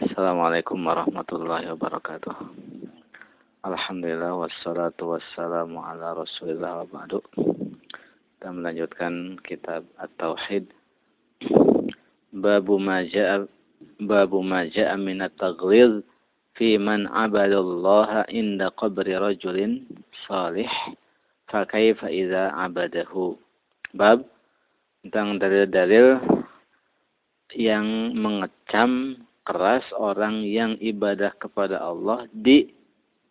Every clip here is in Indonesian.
Assalamualaikum warahmatullahi wabarakatuh. Alhamdulillah wassalatu wassalamu ala Rasulillah wa ba'du. Kita melanjutkan kitab At-Tauhid. Babu ma ja'a babu ma ja'a min at-taghlid fi man 'abada Allah inda qabri rajulin salih fa kaifa idza 'abadahu. Bab tentang dalil-dalil yang mengecam keras orang yang ibadah kepada Allah di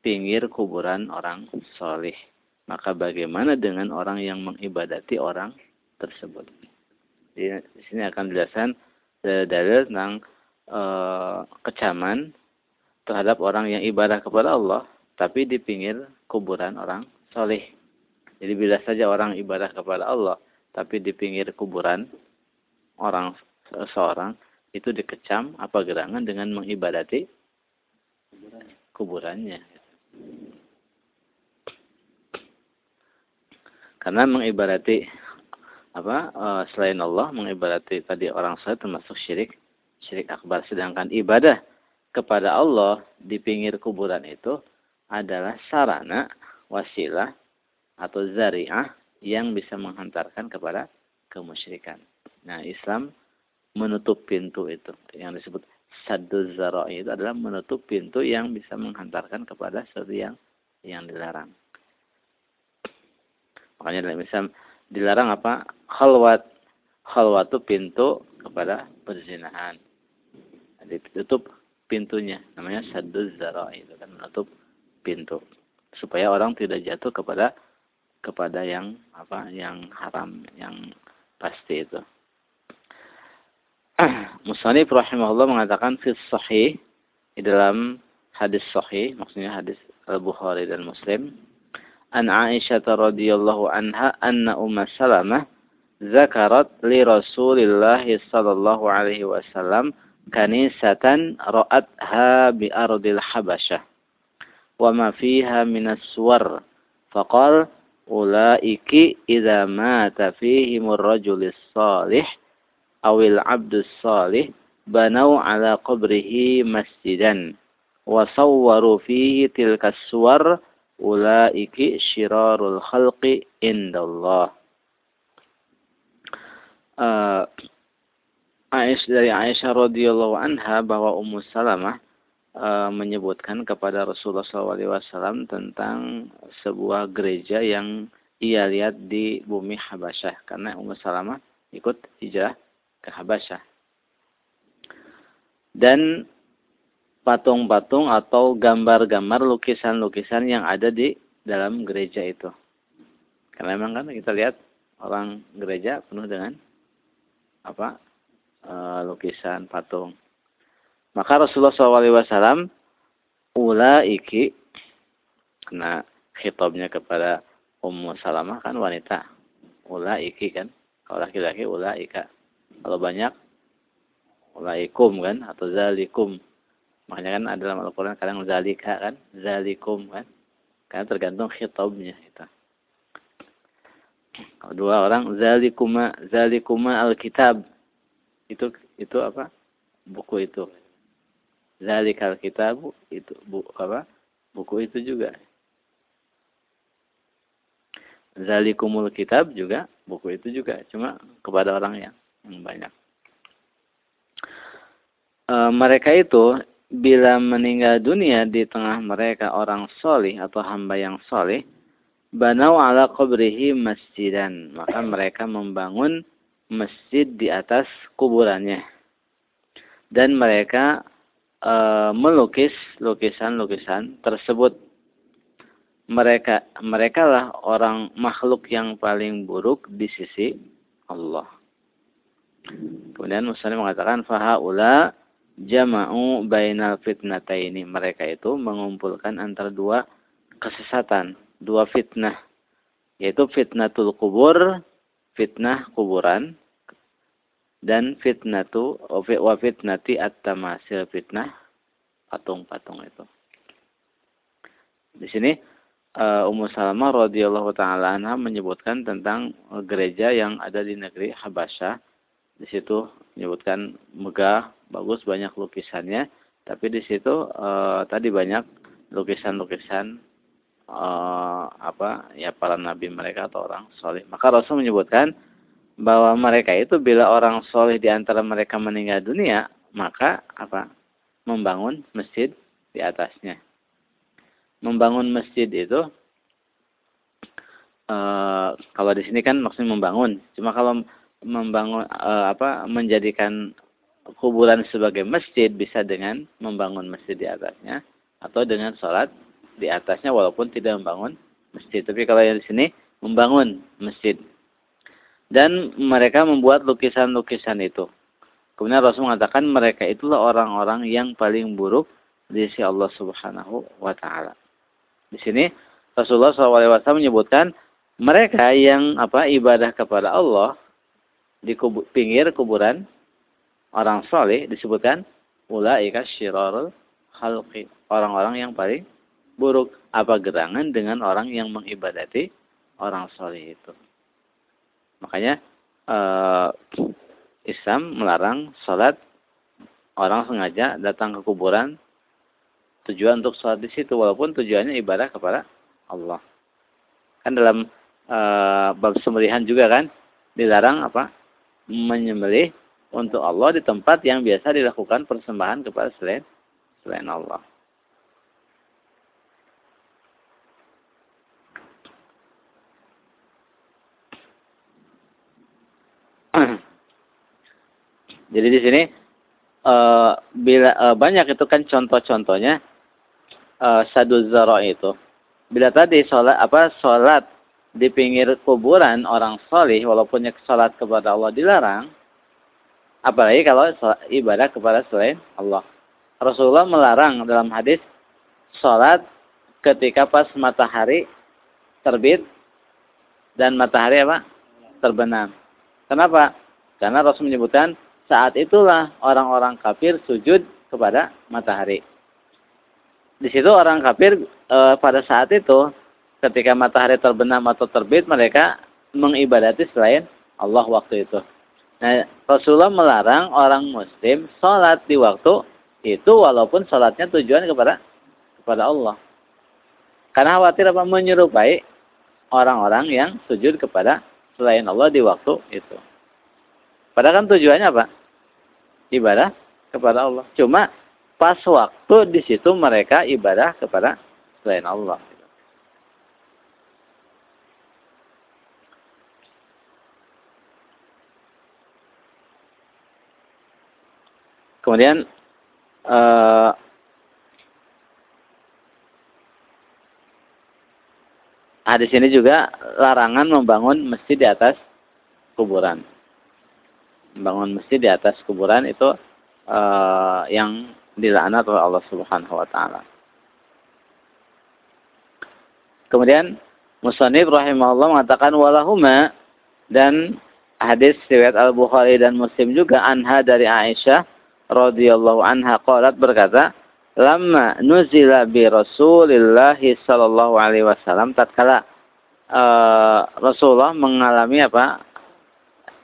pinggir kuburan orang soleh. Maka bagaimana dengan orang yang mengibadati orang tersebut? Di, sini akan dijelaskan dalil tentang e, kecaman terhadap orang yang ibadah kepada Allah, tapi di pinggir kuburan orang soleh. Jadi bila saja orang ibadah kepada Allah, tapi di pinggir kuburan orang seorang itu dikecam apa gerangan dengan mengibadati kuburannya. Karena mengibadati apa uh, selain Allah mengibadati tadi orang saya termasuk syirik syirik akbar sedangkan ibadah kepada Allah di pinggir kuburan itu adalah sarana wasilah atau zariah yang bisa menghantarkan kepada kemusyrikan. Nah, Islam menutup pintu itu yang disebut saddu zara'i itu adalah menutup pintu yang bisa menghantarkan kepada sesuatu yang yang dilarang. Makanya dalam Islam dilarang apa? Khalwat. Khalwat itu pintu kepada perzinahan. Ditutup pintunya. Namanya saddu zara'i. Itu kan menutup pintu. Supaya orang tidak jatuh kepada kepada yang apa yang haram yang pasti itu. Musanif rahimahullah mengatakan fi sahih di dalam hadis sahih maksudnya hadis Al-Bukhari dan Muslim an Aisyah radhiyallahu anha anna Umma Salamah zakarat li Rasulillah sallallahu alaihi wasallam kanisatan ra'atha bi ardil Habasyah wa ma fiha min as-suwar faqal ulaiki idza mata fihim ar-rajulis salih awil abdus salih banau ala qabrihi masjidan wa sawwaru fihi tilka suwar ulaiki syirarul khalqi indallah. Uh, Aisyah dari Aisyah radhiyallahu anha bahwa Ummu Salamah uh, menyebutkan kepada Rasulullah SAW tentang sebuah gereja yang ia lihat di bumi Habasyah karena Ummu Salamah ikut hijrah ke Habasyah. Dan patung-patung atau gambar-gambar lukisan-lukisan yang ada di dalam gereja itu. Karena memang kan kita lihat orang gereja penuh dengan apa e, lukisan patung. Maka Rasulullah SAW ulaiki kena khitabnya kepada Ummu Salamah kan wanita. Ulaiki kan. Kalau laki-laki ulaika. Kalau banyak ulaikum kan atau zalikum Makanya kan ada dalam Al-Quran kadang zalika kan, zalikum kan. Karena tergantung khitabnya itu. Kalau dua orang zalikuma zalikuma alkitab itu itu apa? Buku itu. Zalikal kitab itu bu, apa? Buku itu juga. Zalikumul kitab juga buku itu juga cuma kepada orang yang banyak. E, mereka itu bila meninggal dunia di tengah mereka orang solih atau hamba yang solih, banau ala kubrihi masjidan. Maka mereka membangun masjid di atas kuburannya. Dan mereka e, melukis lukisan-lukisan tersebut. Mereka mereka lah orang makhluk yang paling buruk di sisi Allah. Kemudian Muslim mengatakan fahaula jama'u bainal fitnataini. Mereka itu mengumpulkan antara dua kesesatan, dua fitnah. Yaitu fitnatul kubur, fitnah kuburan, dan fitnatu wa fitnati at-tamasil fitnah patung-patung itu. Di sini uh, Ummu Salamah radhiyallahu taala menyebutkan tentang gereja yang ada di negeri Habasyah. Di situ menyebutkan megah bagus banyak lukisannya Tapi di situ uh, tadi banyak lukisan-lukisan uh, apa ya para nabi mereka atau orang soleh. Maka Rasul menyebutkan bahwa mereka itu bila orang soleh di antara mereka meninggal dunia, maka apa? Membangun masjid di atasnya. Membangun masjid itu uh, kalau di sini kan maksudnya membangun. Cuma kalau membangun uh, apa menjadikan kuburan sebagai masjid bisa dengan membangun masjid di atasnya atau dengan sholat di atasnya walaupun tidak membangun masjid. Tapi kalau yang di sini membangun masjid. Dan mereka membuat lukisan-lukisan itu. Kemudian Rasul mengatakan mereka itulah orang-orang yang paling buruk di sisi Allah Subhanahu wa taala. Di sini Rasulullah SAW menyebutkan mereka yang apa ibadah kepada Allah di kubu, pinggir kuburan orang soleh disebutkan ulaika syirarul khalqi. Orang-orang yang paling buruk. Apa gerangan dengan orang yang mengibadati orang soleh itu? Makanya uh, Islam melarang sholat. Orang sengaja datang ke kuburan. Tujuan untuk sholat di situ walaupun tujuannya ibadah kepada Allah. Kan dalam uh, bab sembelihan juga kan dilarang apa menyembelih untuk Allah di tempat yang biasa dilakukan persembahan kepada selain selain Allah. Jadi di sini uh, bila uh, banyak itu kan contoh-contohnya uh, saduz zara itu. Bila tadi sholat apa sholat di pinggir kuburan orang solih walaupun sholat kepada Allah dilarang, Apalagi kalau ibadah kepada selain Allah. Rasulullah melarang dalam hadis sholat ketika pas matahari terbit dan matahari apa? terbenam. Kenapa? Karena Rasul menyebutkan saat itulah orang-orang kafir sujud kepada matahari. Di situ orang kafir e, pada saat itu ketika matahari terbenam atau terbit mereka mengibadati selain Allah waktu itu. Nah, Rasulullah melarang orang muslim sholat di waktu itu walaupun sholatnya tujuan kepada kepada Allah. Karena khawatir apa menyerupai orang-orang yang sujud kepada selain Allah di waktu itu. Padahal kan tujuannya apa? Ibadah kepada Allah. Cuma pas waktu di situ mereka ibadah kepada selain Allah. Kemudian uh, hadis ini juga larangan membangun masjid di atas kuburan. Membangun masjid di atas kuburan itu uh, yang dilaknat oleh Allah Subhanahu wa taala. Kemudian Musannif rahimahullah mengatakan walahuma dan hadis riwayat Al-Bukhari dan Muslim juga anha dari Aisyah radhiyallahu anha qalat berkata, "Lamma nuzila bi Rasulillah sallallahu alaihi wasallam tatkala uh, Rasulullah mengalami apa?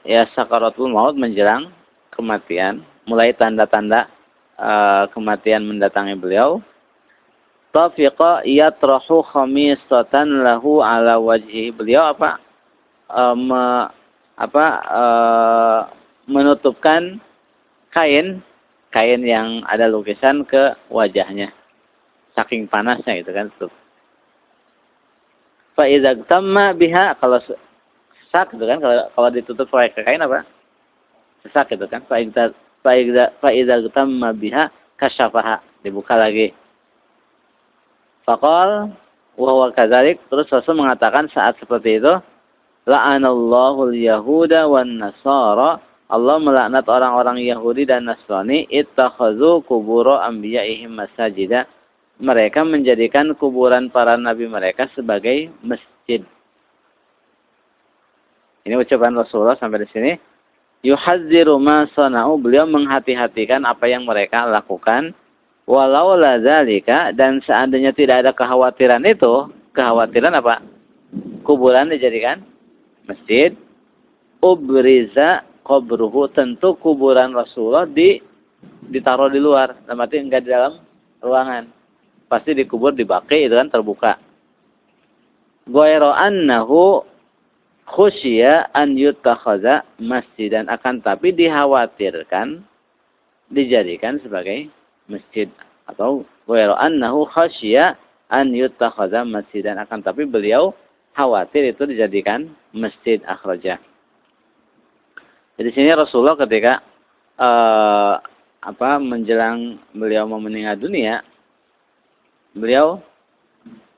Ya sakaratul maut menjelang kematian, mulai tanda-tanda uh, kematian mendatangi beliau. Tafiqa yatrahu khamisatan lahu ala wajhi. Beliau apa? Uh, me, apa uh, menutupkan kain kain yang ada lukisan ke wajahnya. Saking panasnya gitu kan. Fa'idha tamma biha kalau sesak gitu kan kalau kalau ditutup pakai kain apa? Sesak gitu kan. Fa'idha tamma biha kasyafaha dibuka lagi. Faqal wa huwa kadzalik terus Rasul mengatakan saat seperti itu la'anallahu al-yahuda wan nasara Allah melaknat orang-orang Yahudi dan Nasrani ittakhazu kuburo anbiya'ihim masajida. Mereka menjadikan kuburan para nabi mereka sebagai masjid. Ini ucapan Rasulullah sampai di sini. Yuhadziru ma sana'u. Beliau menghati-hatikan apa yang mereka lakukan. Walau la zalika. Dan seandainya tidak ada kekhawatiran itu. Kekhawatiran apa? Kuburan dijadikan masjid. Ubriza qabruhu tentu kuburan Rasulullah di ditaruh di luar, berarti enggak di dalam ruangan. Pasti dikubur di baki itu kan terbuka. Ghairu annahu khusya an yutakhadha masjidan akan tapi dikhawatirkan dijadikan sebagai masjid atau ghairu annahu khasya an yutakhadha masjidan akan tapi beliau khawatir itu dijadikan masjid akhraja. Jadi sini Rasulullah ketika uh, apa menjelang beliau mau meninggal dunia, beliau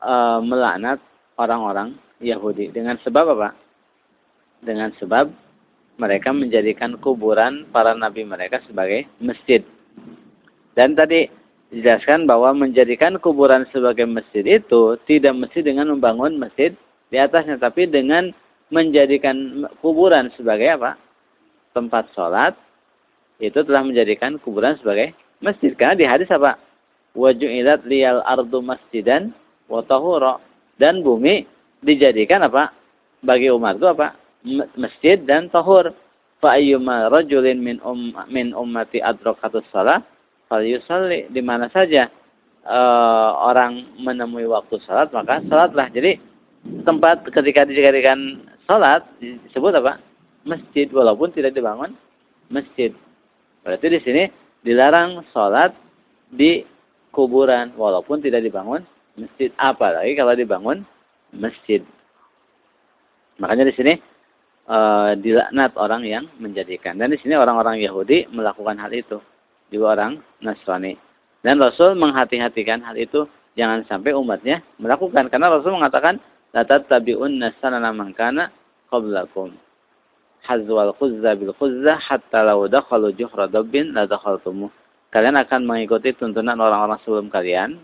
uh, melaknat orang-orang Yahudi dengan sebab apa? Dengan sebab mereka menjadikan kuburan para nabi mereka sebagai masjid. Dan tadi dijelaskan bahwa menjadikan kuburan sebagai masjid itu tidak mesti dengan membangun masjid di atasnya, tapi dengan menjadikan kuburan sebagai apa? Tempat sholat itu telah menjadikan kuburan sebagai masjid. Karena di hadis apa? Waju'ilat liyal ardu masjidan wa Dan bumi dijadikan apa? Bagi umat itu apa? Masjid dan tahur. Fa ayyuma rajulin min um, min ummati adrakatus salat falyusalli di mana saja uh, orang menemui waktu salat maka salatlah. Jadi tempat ketika dijadikan salat disebut apa? Masjid walaupun tidak dibangun masjid. Berarti di sini dilarang sholat di kuburan walaupun tidak dibangun masjid. Apalagi kalau dibangun masjid. Makanya di sini e, dilaknat orang yang menjadikan. Dan di sini orang-orang Yahudi melakukan hal itu. Juga orang Nasrani. Dan Rasul menghati-hatikan hal itu. Jangan sampai umatnya melakukan. Karena Rasul mengatakan, La tabi'un nasana mangkana qablakum hazwal khuzza bil khuzza hatta law dakhalu juhra dabbin la. Kalian akan mengikuti tuntunan orang-orang sebelum kalian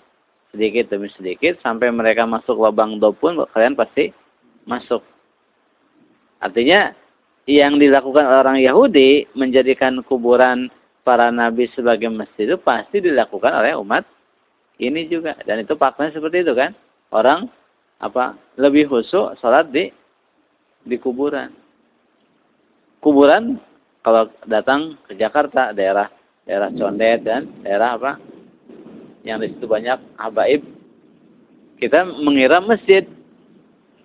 sedikit demi sedikit sampai mereka masuk lubang dob pun kalian pasti masuk. Artinya yang dilakukan orang Yahudi menjadikan kuburan para nabi sebagai masjid itu pasti dilakukan oleh umat ini juga dan itu faktanya seperti itu kan orang apa lebih khusyuk salat di di kuburan kuburan kalau datang ke Jakarta daerah daerah Condet dan daerah apa yang di situ banyak habaib kita mengira masjid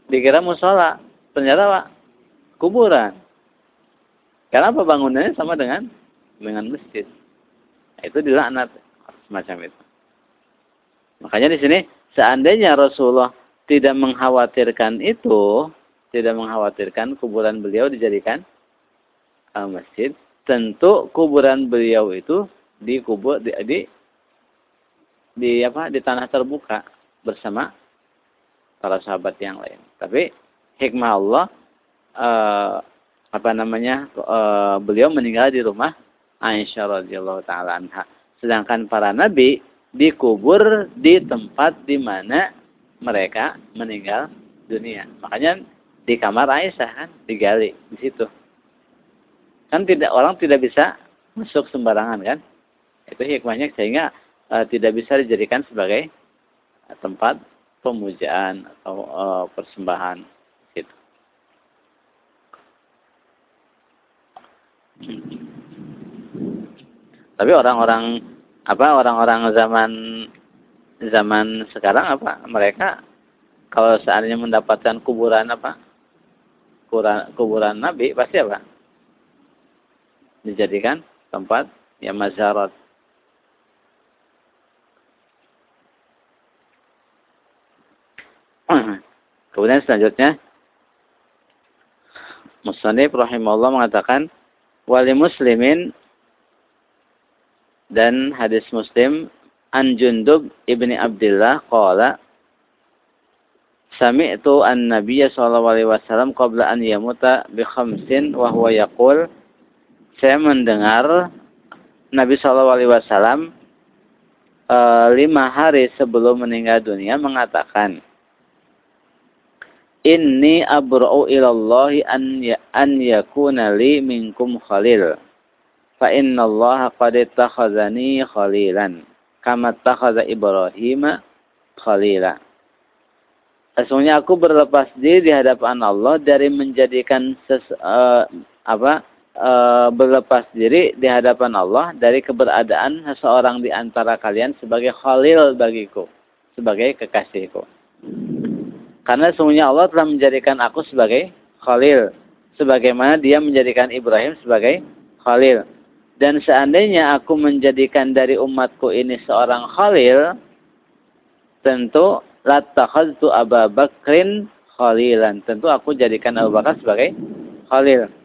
dikira musola ternyata apa kuburan. Karena apa bangunannya sama dengan dengan masjid? Nah, itu dilaknat semacam itu. Makanya di sini seandainya Rasulullah tidak mengkhawatirkan itu tidak mengkhawatirkan kuburan beliau dijadikan masjid, tentu kuburan beliau itu dikubur di, di di apa di tanah terbuka bersama para sahabat yang lain. Tapi hikmah Allah uh, apa namanya uh, beliau meninggal di rumah Aisyah radhiyallahu taala anha. Sedangkan para nabi dikubur di tempat di mana mereka meninggal dunia. Makanya di kamar Aisyah kan digali di situ. Kan tidak orang tidak bisa masuk sembarangan kan? Itu hikmahnya sehingga uh, tidak bisa dijadikan sebagai tempat pemujaan atau uh, persembahan gitu. Tapi orang-orang apa orang-orang zaman zaman sekarang apa mereka kalau seandainya mendapatkan kuburan apa kuburan kuburan nabi pasti apa dijadikan tempat yang mazarat. Kemudian selanjutnya Musanib rahimahullah mengatakan wali muslimin dan hadis muslim an Jundub ibni Abdullah qala Sami'tu an-nabiyya sallallahu alaihi wasallam qabla an yamuta bi khamsin wa huwa yaqul saya mendengar Nabi Shallallahu Alaihi Wasallam e, lima hari sebelum meninggal dunia mengatakan, Inni abra'u ilallahi an, ya, an yakuna li minkum khalil. Fa inna Allah qad takhazani khalilan. Kama takhaza Ibrahim khalila. Sesungguhnya aku berlepas diri di hadapan Allah dari menjadikan ses, uh, apa e, berlepas diri di hadapan Allah dari keberadaan seseorang di antara kalian sebagai khalil bagiku, sebagai kekasihku. Karena sungguhnya Allah telah menjadikan aku sebagai khalil, sebagaimana dia menjadikan Ibrahim sebagai khalil. Dan seandainya aku menjadikan dari umatku ini seorang khalil, tentu latakhadtu Abu Bakrin khalilan. Tentu aku jadikan Abu Bakar sebagai khalil.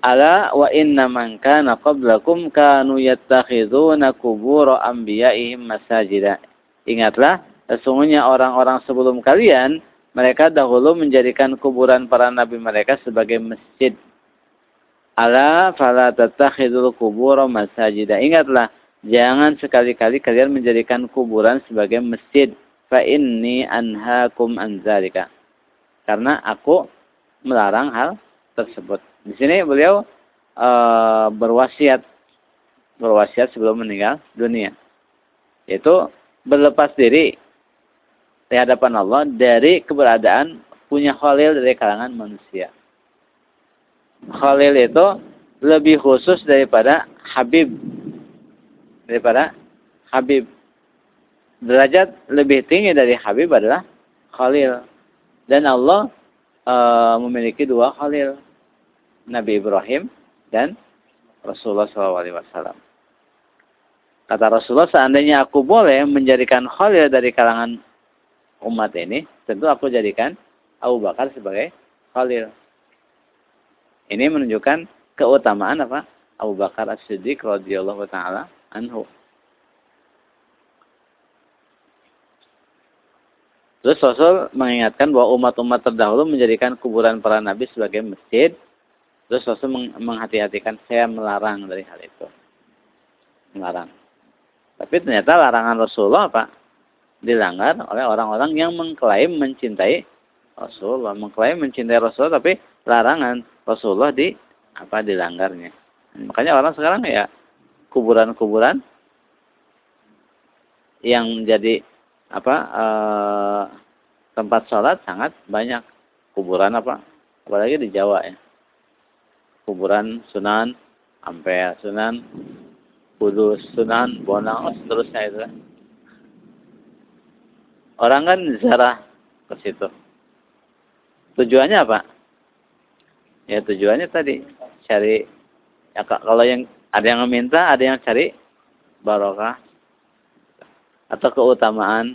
Ala wa inna man kana qablakum kanu yattakhiduna qubur anbiya'ihim masajida. Ingatlah, sesungguhnya orang-orang sebelum kalian mereka dahulu menjadikan kuburan para nabi mereka sebagai masjid. Ala fala tattakhidul kubur masajida. Ingatlah, jangan sekali-kali kalian menjadikan kuburan sebagai masjid. Fa inni anhaakum an. Karena aku melarang hal tersebut. Di sini beliau e, berwasiat berwasiat sebelum meninggal dunia. Yaitu berlepas diri di hadapan Allah dari keberadaan punya khalil dari kalangan manusia. Khalil itu lebih khusus daripada Habib. Daripada Habib. Derajat lebih tinggi dari Habib adalah Khalil. Dan Allah e, memiliki dua Khalil. Nabi Ibrahim dan Rasulullah SAW. Kata Rasulullah, seandainya aku boleh menjadikan Khalil dari kalangan umat ini, tentu aku jadikan Abu Bakar sebagai Khalil. Ini menunjukkan keutamaan apa? Abu Bakar As-Siddiq radhiyallahu taala anhu. Terus Rasul mengingatkan bahwa umat-umat terdahulu menjadikan kuburan para nabi sebagai masjid. Terus Rasul menghati-hatikan saya melarang dari hal itu. Melarang. Tapi ternyata larangan Rasulullah apa? Dilanggar oleh orang-orang yang mengklaim mencintai Rasulullah. Mengklaim mencintai Rasulullah tapi larangan Rasulullah di apa dilanggarnya. Makanya orang sekarang ya kuburan-kuburan yang jadi apa e, tempat sholat sangat banyak kuburan apa apalagi di Jawa ya kuburan Sunan Ampel Sunan Kudus Sunan Bonang seterusnya itu. Orang kan zarah ke situ. Tujuannya apa? Ya tujuannya tadi cari ya kalau yang ada yang meminta ada yang cari barokah atau keutamaan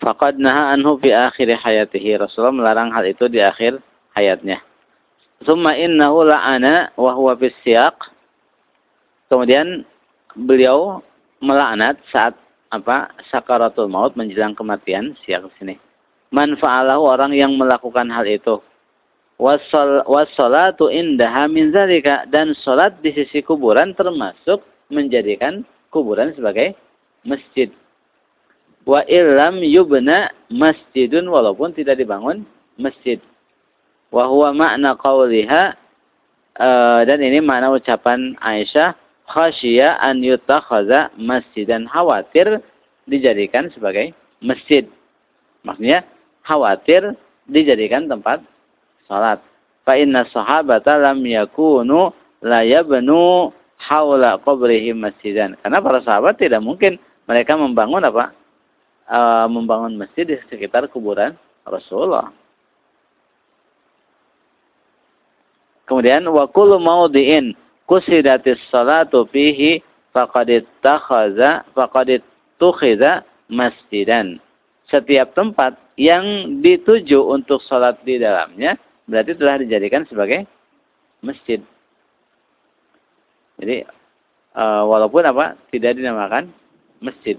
Faqad naha anhu fi akhir hayatihi. Rasulullah melarang hal itu di akhir hayatnya. Summa innahu la'ana wa huwa fi siyaq Kemudian beliau melaknat saat apa sakaratul maut menjelang kematian siang sini. Man fa'alahu orang yang melakukan hal itu. Wassalatu indaha min zalika dan salat di sisi kuburan termasuk menjadikan kuburan sebagai masjid. Wa illam yubna masjidun walaupun tidak dibangun masjid. Wa huwa makna qawliha uh, dan ini makna ucapan Aisyah khasya an yutakhadha masjidan khawatir dijadikan sebagai masjid. Maksudnya khawatir dijadikan tempat salat. Fa inna sahabata lam yakunu la yabnu haula qabrihi masjidan. Karena para sahabat tidak mungkin mereka membangun apa? E, membangun masjid di sekitar kuburan Rasulullah. Kemudian wa kullu maudhi'in kusidatis salatu fihi faqad ittakhadha faqad ittukhidha masjidan. Setiap tempat yang dituju untuk salat di dalamnya berarti telah dijadikan sebagai masjid. Jadi uh, walaupun apa tidak dinamakan masjid.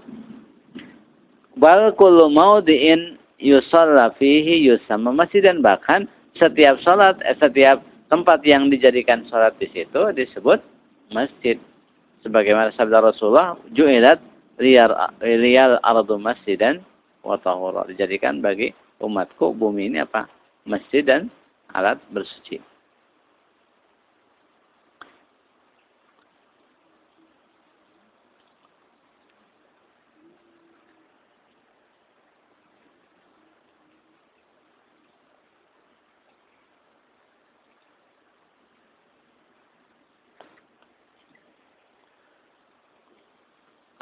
Bal kullu maudhi'in yusalla fihi yusamma masjidan bahkan setiap salat eh, setiap tempat yang dijadikan sholat di situ disebut masjid. Sebagaimana sabda Rasulullah, ju'ilat riyal, riyal ardu masjidan wa tahura. Dijadikan bagi umatku bumi ini apa? Masjid dan alat bersuci.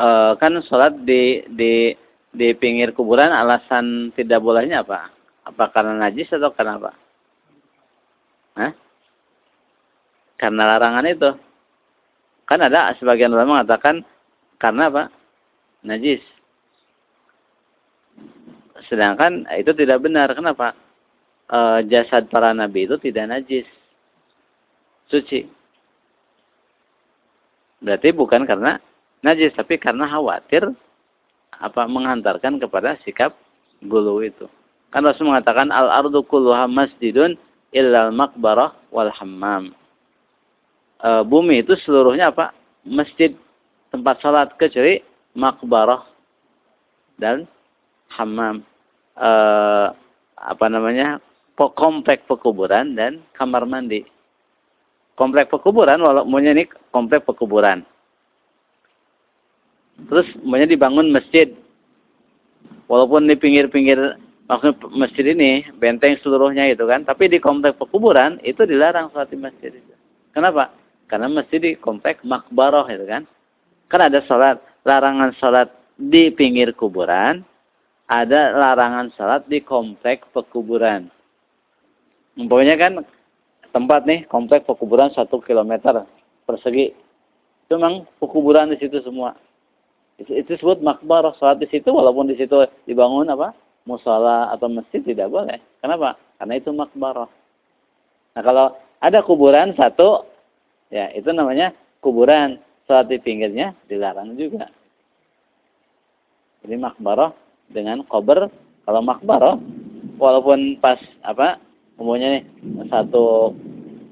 E, kan sholat di di di pinggir kuburan alasan tidak bolehnya apa? Apa karena najis atau karena apa? Hah? Karena larangan itu. Kan ada sebagian ulama mengatakan karena apa? Najis. Sedangkan itu tidak benar. Kenapa? E, jasad para nabi itu tidak najis. Suci. Berarti bukan karena najis, tapi karena khawatir apa mengantarkan kepada sikap gulu itu. Kan Rasul mengatakan al-ardu kulluha masjidun illal maqbarah wal hammam. E, bumi itu seluruhnya apa? Masjid tempat salat kecuali makbarah dan hammam. E, apa namanya? komplek pekuburan dan kamar mandi. Komplek pekuburan walau maunya ini komplek pekuburan. Terus maunya dibangun masjid. Walaupun di pinggir-pinggir maksud masjid ini benteng seluruhnya itu kan, tapi di komplek pekuburan itu dilarang sholat di masjid itu. Kenapa? Karena masjid di komplek makbaroh itu kan. Kan ada sholat, larangan sholat di pinggir kuburan, ada larangan sholat di komplek pekuburan. Umpamanya kan tempat nih komplek pekuburan satu kilometer persegi. Itu memang pekuburan di situ semua. Itu, disebut makbaroh sholat di situ walaupun di situ dibangun apa musola atau masjid tidak boleh. Kenapa? Karena itu makbarah. Nah kalau ada kuburan satu, ya itu namanya kuburan. Salat di pinggirnya dilarang juga. Jadi makbarah dengan kober. Kalau makbarah, walaupun pas apa, umumnya nih satu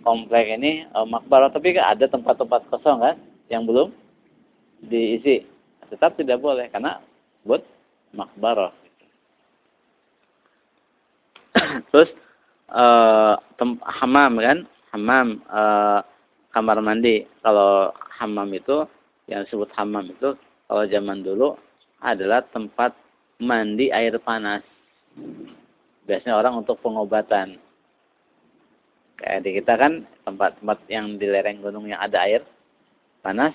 komplek ini uh, makbarah, tapi ada tempat-tempat kosong kan, yang belum diisi. Tetap tidak boleh karena buat makbarah. Terus uh, hamam kan, hamam uh, kamar mandi. Kalau hamam itu yang disebut hamam itu kalau zaman dulu adalah tempat mandi air panas. Biasanya orang untuk pengobatan. Kayak di kita kan tempat-tempat yang di lereng gunung yang ada air panas,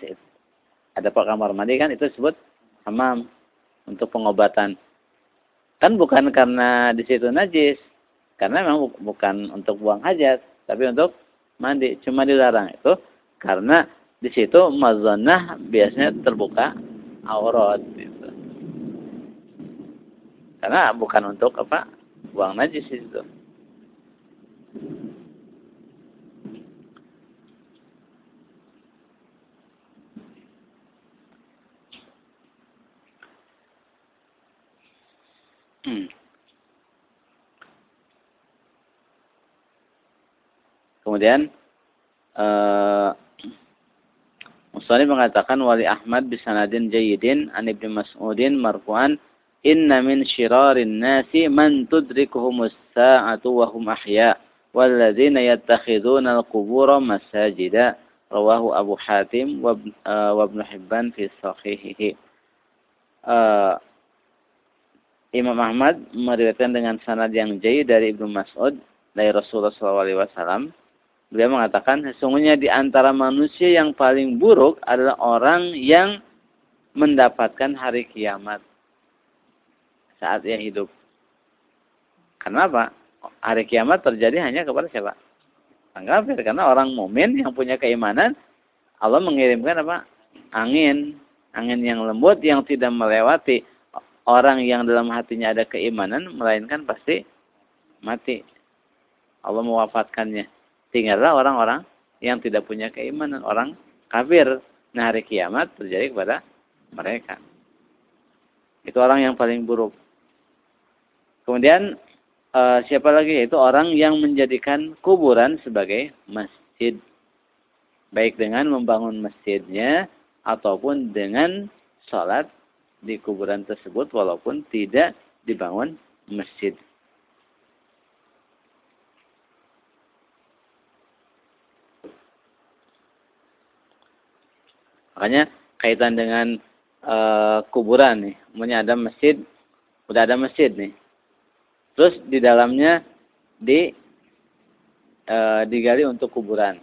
ada pak kamar mandi kan itu disebut hamam untuk pengobatan. Kan bukan karena di situ najis, karena memang bukan untuk buang hajat, tapi untuk mandi. Cuma dilarang itu karena di situ mazanah biasanya terbuka aurat gitu. Karena bukan untuk apa? Buang najis itu. Kemudian uh, Musani mengatakan wali Ahmad bisanadin jayyidin an Ibnu Mas'udin marfu'an inna min syirarin nasi man tudrikuhumus sa'atu wa hum ahya walladzina yattakhiduna al-qubura masajida. Rawahu Abu Hatim wa, uh, Hibban fi sahihihi. Uh, Imam Ahmad meriwayatkan dengan sanad yang jayyid dari Ibnu Mas'ud dari Rasulullah SAW Beliau mengatakan, sesungguhnya di antara manusia yang paling buruk adalah orang yang mendapatkan hari kiamat saat ia hidup. Kenapa? Hari kiamat terjadi hanya kepada siapa? Orang kafir. Karena orang mumin yang punya keimanan, Allah mengirimkan apa? Angin. Angin yang lembut yang tidak melewati orang yang dalam hatinya ada keimanan, melainkan pasti mati. Allah mewafatkannya. Tinggallah orang-orang yang tidak punya keimanan, orang kafir. Nah hari kiamat terjadi kepada mereka. Itu orang yang paling buruk. Kemudian uh, siapa lagi? Itu orang yang menjadikan kuburan sebagai masjid. Baik dengan membangun masjidnya ataupun dengan sholat di kuburan tersebut walaupun tidak dibangun masjid. Makanya kaitan dengan e, kuburan nih. Umumnya ada masjid, udah ada masjid nih. Terus di dalamnya di e, digali untuk kuburan.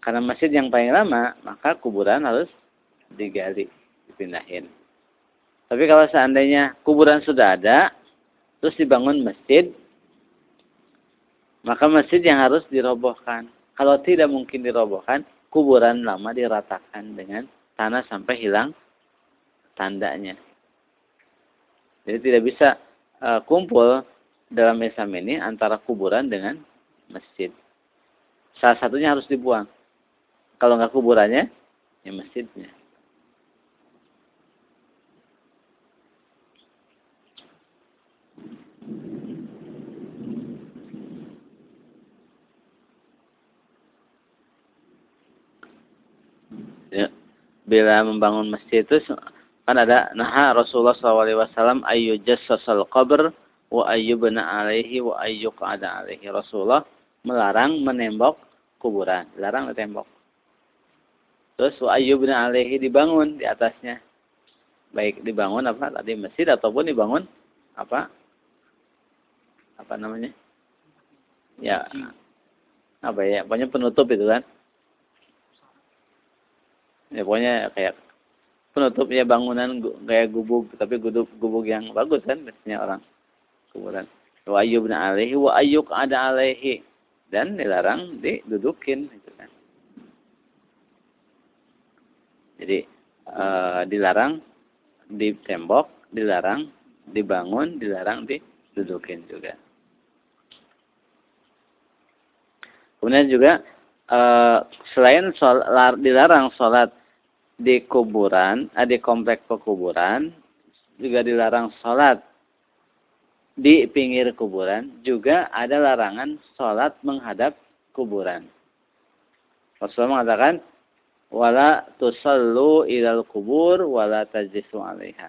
Karena masjid yang paling lama, maka kuburan harus digali. dipindahin. Tapi kalau seandainya kuburan sudah ada, terus dibangun masjid, maka masjid yang harus dirobohkan. Kalau tidak mungkin dirobohkan, kuburan lama diratakan dengan tanah sampai hilang tandanya. Jadi tidak bisa uh, kumpul dalam Islam ini antara kuburan dengan masjid. Salah satunya harus dibuang. Kalau nggak kuburannya, ya masjidnya. Ya, bila membangun masjid itu kan ada nah Rasulullah SAW ayu jassasal qabr wa ayyubna alaihi wa ayyuqada alaihi. Rasulullah melarang menembok kuburan, larang ditembok. Terus wa ayyubna alaihi dibangun di atasnya. Baik dibangun apa tadi masjid ataupun dibangun apa? Apa namanya? Ya. Apa ya? Pokoknya penutup itu kan. Ya pokoknya kayak penutupnya bangunan kayak gubuk tapi gubuk gubuk yang bagus kan biasanya orang kuburan. Wa ayyubna alaihi wa ayyuk ada alaihi. Dan dilarang didudukin gitu kan. Jadi e, dilarang di tembok dilarang dibangun dilarang didudukin juga. Kemudian juga e, selain sol, dilarang sholat di kuburan, eh, di komplek pekuburan, juga dilarang sholat di pinggir kuburan, juga ada larangan sholat menghadap kuburan. Rasulullah mengatakan, wala tusallu ilal kubur wala tajisu alaiha.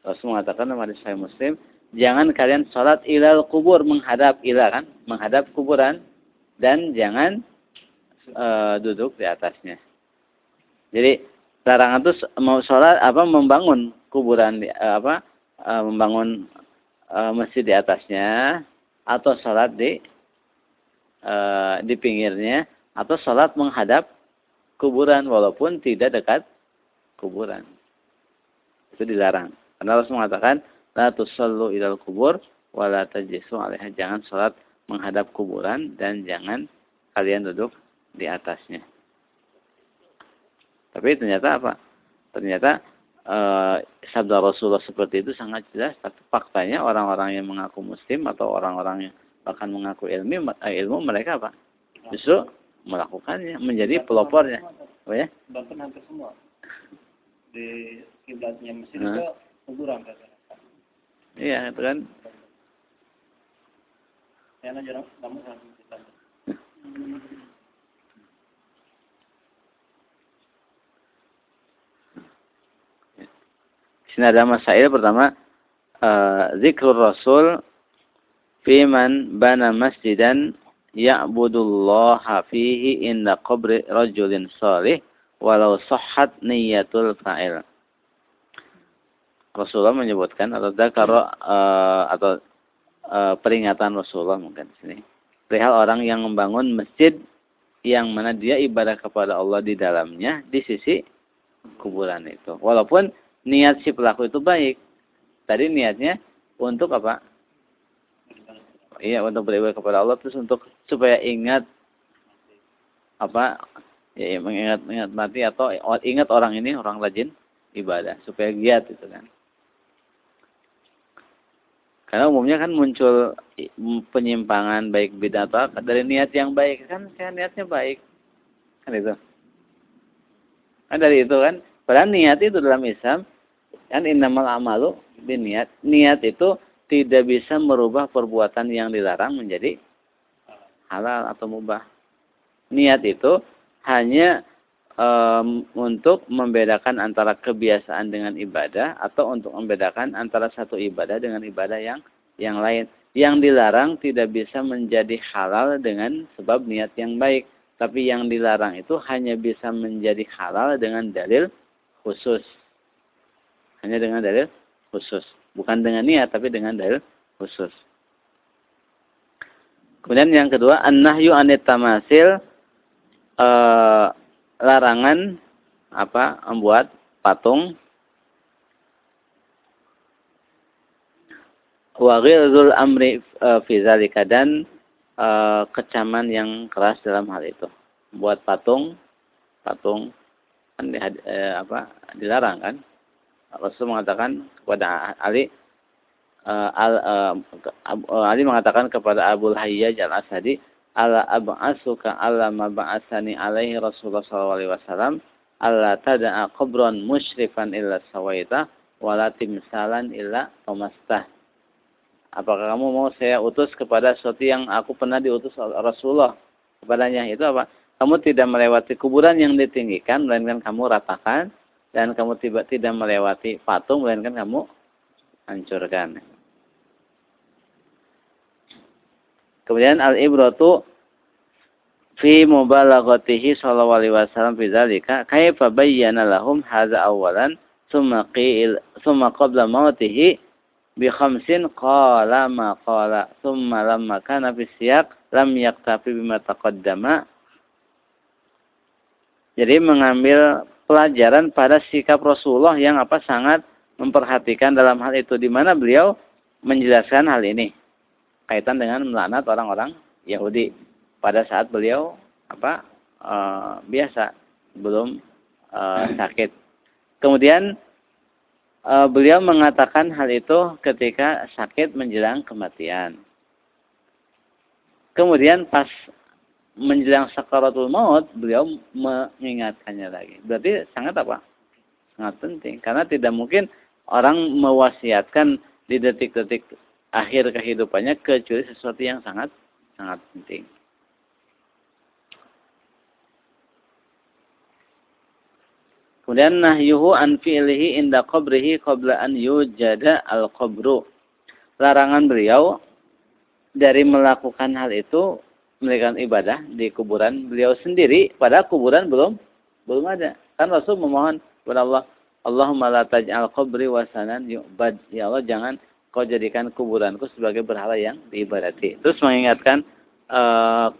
Rasul mengatakan dalam hadis Sahih Muslim, jangan kalian sholat ilal kubur menghadap ila kan, menghadap kuburan dan jangan uh, duduk di atasnya. Jadi larangan itu mau sholat apa membangun kuburan di, eh, apa uh, membangun uh, masjid di atasnya atau sholat di di pinggirnya atau sholat menghadap kuburan walaupun tidak dekat kuburan. Itu dilarang. Karena Rasul mengatakan la tusallu ilal kubur wala tajisu alaiha. Jangan sholat menghadap kuburan dan jangan kalian duduk di atasnya tapi ternyata apa? Ternyata e, sabda Rasulullah seperti itu sangat jelas. Tapi faktanya orang-orang yang mengaku Muslim atau orang-orang yang bahkan mengaku ilmu, eh, ilmu mereka apa? Justru melakukannya, menjadi pelopornya. Oh ya? Bahkan hampir semua di kiblatnya Mesir nah. itu kuburan Iya, itu kan. Ya, nah, jarang, kamu sini ada masail pertama uh, zikrul rasul fi man bana masjidan ya'budullaha fihi inda qabri rajulin salih walau sahhat niyatul fa'il. Rasulullah menyebutkan atau dakar uh, atau uh, peringatan Rasulullah mungkin sini. Perihal orang yang membangun masjid yang mana dia ibadah kepada Allah di dalamnya di sisi kuburan itu. Walaupun niat si pelaku itu baik. Tadi niatnya untuk apa? Iya, untuk beribadah kepada Allah terus untuk supaya ingat apa? Ya, mengingat ingat mati atau ingat orang ini orang rajin ibadah supaya giat itu kan. Karena umumnya kan muncul penyimpangan baik beda atau dari niat yang baik kan saya niatnya baik kan itu kan dari itu kan Padahal niat itu dalam Islam kan innamal amalu niat. Niat itu tidak bisa merubah perbuatan yang dilarang menjadi halal atau mubah. Niat itu hanya um, untuk membedakan antara kebiasaan dengan ibadah atau untuk membedakan antara satu ibadah dengan ibadah yang yang lain. Yang dilarang tidak bisa menjadi halal dengan sebab niat yang baik. Tapi yang dilarang itu hanya bisa menjadi halal dengan dalil khusus. Hanya dengan dalil khusus. Bukan dengan niat, tapi dengan dalil khusus. Kemudian yang kedua, an-nahyu anit tamasil e, larangan apa membuat patung wa ghilzul amri uh, fi dan uh, kecaman yang keras dalam hal itu. Buat patung patung kan uh, apa dilarang kan? Rasul mengatakan kepada Ali uh, al, uh, Ali mengatakan kepada Abu Hayyaj al-Asadi ala ab'asuka ala ma ba'asani alaihi Rasulullah sallallahu alaihi wasallam alla tada'a qabran musyrifan illa sawaita wala timsalan illa tamastah Apakah kamu mau saya utus kepada sesuatu yang aku pernah diutus Rasulullah kepadanya? Itu apa? Kamu tidak melewati kuburan yang ditinggikan, melainkan kamu ratakan. Dan kamu tiba tidak melewati patung, melainkan kamu hancurkan. Kemudian al-ibratu fi mubalaghatihi sallallahu alaihi wasallam fi dzalika kaifa bayyana lahum hadza awalan thumma qil thumma qabla mautihi bi khamsin qala ma qala thumma lamma kana fi siyaq lam yaktafi bima taqaddama jadi mengambil pelajaran pada sikap Rasulullah yang apa sangat memperhatikan dalam hal itu di mana beliau menjelaskan hal ini kaitan dengan melaknat orang-orang Yahudi pada saat beliau apa e, biasa belum e, sakit. Kemudian uh, beliau mengatakan hal itu ketika sakit menjelang kematian. Kemudian pas menjelang sakaratul maut, beliau mengingatkannya lagi. Berarti sangat apa? Sangat penting. Karena tidak mungkin orang mewasiatkan di detik-detik akhir kehidupannya kecuali sesuatu yang sangat sangat penting. Kemudian nahyuhu an fi'lihi inda qabrihi qabla an yujada al-qabru. Larangan beliau dari melakukan hal itu melakukan ibadah di kuburan beliau sendiri pada kuburan belum belum ada. Kan Rasul memohon kepada Allah, Allahumma la taj'al qabri wasanan yu'bad. Ya Allah jangan kau jadikan kuburanku sebagai berhala yang diibadati. Terus mengingatkan uh,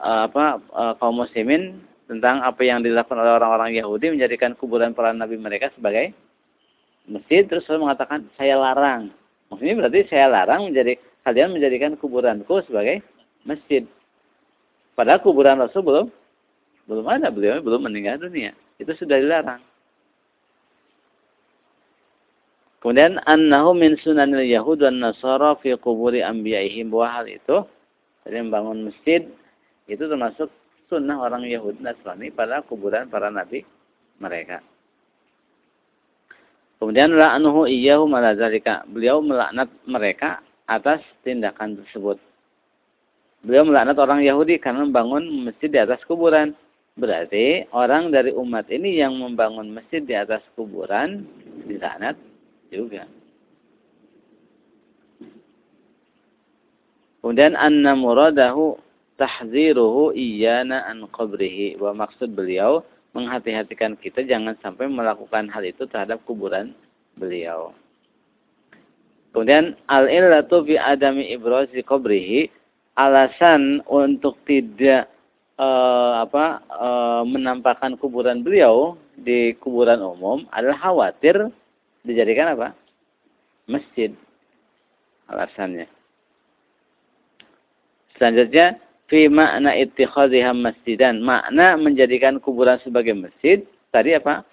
apa uh, kaum muslimin tentang apa yang dilakukan oleh orang-orang Yahudi menjadikan kuburan para nabi mereka sebagai masjid terus saya mengatakan saya larang maksudnya berarti saya larang menjadi kalian menjadikan kuburanku sebagai masjid padahal kuburan Rasul belum belum ada beliau belum meninggal dunia itu sudah dilarang kemudian annahu min sunanil yahud dan nasara fi kuburi anbiya'ihim bahwa hal itu jadi membangun masjid itu termasuk sunnah orang Yahudi Nasrani pada kuburan para nabi mereka. Kemudian la'anuhu iyyahu malazalika. Beliau melaknat mereka atas tindakan tersebut. Beliau melaknat orang Yahudi karena membangun masjid di atas kuburan. Berarti orang dari umat ini yang membangun masjid di atas kuburan dilaknat juga. Kemudian anna muradahu tahziruhu iyana an qabrihi. Bahwa maksud beliau menghati-hatikan kita jangan sampai melakukan hal itu terhadap kuburan beliau. Kemudian al-illatu fi adami ibrazi qabrihi alasan untuk tidak uh, apa uh, menampakkan kuburan beliau di kuburan umum adalah khawatir dijadikan apa? masjid. Alasannya. Selanjutnya fi makna ittikhadhiha masjidan. Makna menjadikan kuburan sebagai masjid tadi apa?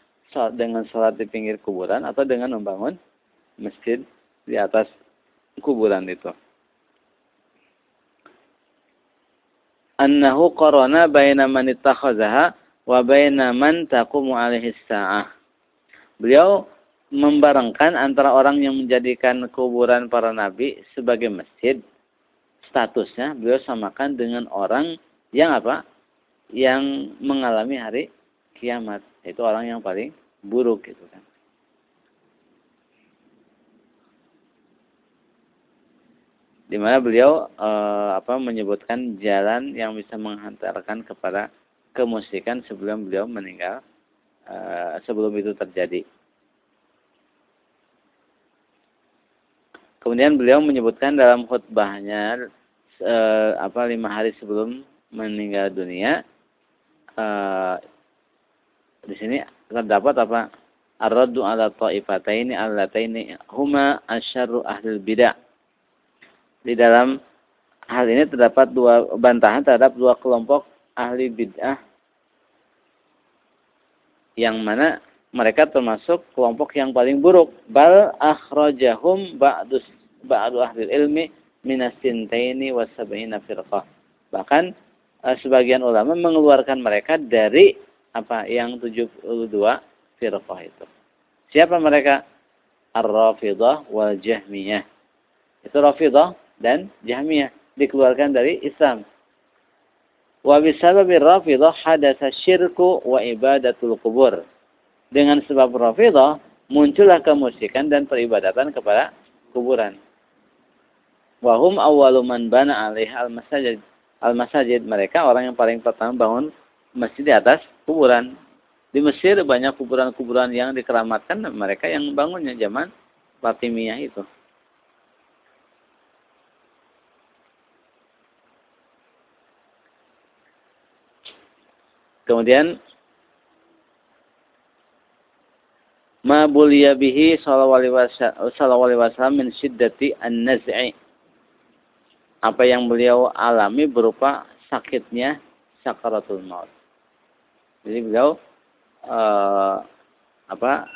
Dengan salat di pinggir kuburan atau dengan membangun masjid di atas kuburan itu. Annahu qarana baina man ittakhadhaha wa baina man taqumu alaihi sa'ah. Beliau membarengkan antara orang yang menjadikan kuburan para nabi sebagai masjid statusnya beliau samakan dengan orang yang apa? Yang mengalami hari kiamat. Itu orang yang paling buruk gitu kan. Di mana beliau e, apa menyebutkan jalan yang bisa menghantarkan kepada kemusikan sebelum beliau meninggal e, sebelum itu terjadi. Kemudian beliau menyebutkan dalam khutbahnya uh, apa lima hari sebelum meninggal dunia uh, di sini terdapat apa ar-raddu ala ta'ifataini allataini huma asyarru ahlul bidah. Di dalam hal ini terdapat dua bantahan terhadap dua kelompok ahli bid'ah yang mana mereka termasuk kelompok yang paling buruk. Bal akhrajahum ba'dus ba'du ahli ilmi minas sintaini wa sab'ina firqah. Bahkan uh, sebagian ulama mengeluarkan mereka dari apa yang 72 firqah itu. Siapa mereka? Ar-Rafidah wal Jahmiyah. Itu Rafidah dan Jahmiyah dikeluarkan dari Islam. Wa bisababi Rafidah hadasa syirku wa ibadatul kubur. Dengan sebab Rafidah muncullah kemusyrikan dan peribadatan kepada kuburan. Wahum awwalu man bana alaih al-masajid. Al-masajid mereka orang yang paling pertama bangun masjid di atas kuburan. Di Mesir banyak kuburan-kuburan yang dikeramatkan mereka yang membangunnya zaman Fatimiyah itu. Kemudian ma buliya bihi sallallahu alaihi wasallam min syiddati an-naz'i. Apa yang beliau alami berupa sakitnya sakaratul maut. Jadi beliau uh, apa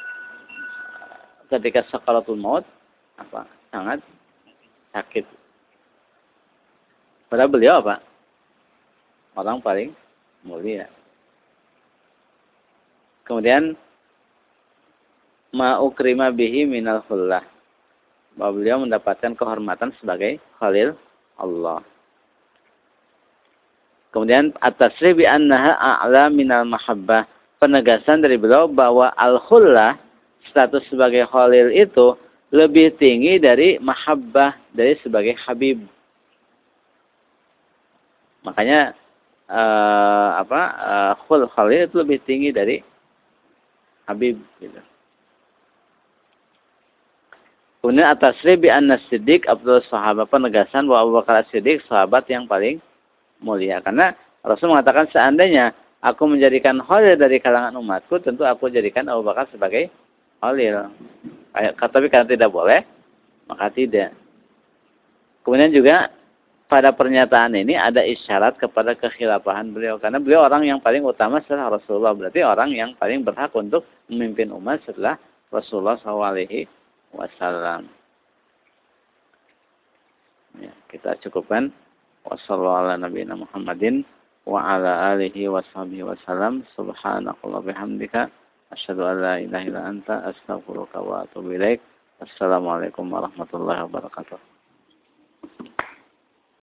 ketika sakaratul maut apa sangat sakit. Padahal beliau apa? Orang paling mulia. Kemudian ma'ukrima bihi minal khullah. Bahwa beliau mendapatkan kehormatan sebagai khalil Allah. Kemudian atas bi annaha a'la minal mahabbah penegasan dari beliau bahwa al-khullah status sebagai khalil itu lebih tinggi dari mahabbah dari sebagai habib. Makanya uh, apa uh, khul khalil itu lebih tinggi dari habib gitu. Kemudian atas ribi anna siddiq Abdul sahabat penegasan bahwa Abu Bakar siddiq sahabat yang paling mulia. Karena Rasul mengatakan seandainya aku menjadikan khalil dari kalangan umatku, tentu aku jadikan Abu Bakar sebagai khalil. Tapi karena tidak boleh, maka tidak. Kemudian juga pada pernyataan ini ada isyarat kepada kekhilafahan beliau. Karena beliau orang yang paling utama setelah Rasulullah. Berarti orang yang paling berhak untuk memimpin umat setelah Rasulullah SAW. Ya, kita cukupkan. Wassalamualaikum Muhammadin wa ala alihi wa sahbihi wasallam subhanakallah bihamdika asyhadu an la ilaha illa anta astaghfiruka wa atubu ilaik assalamualaikum warahmatullahi wabarakatuh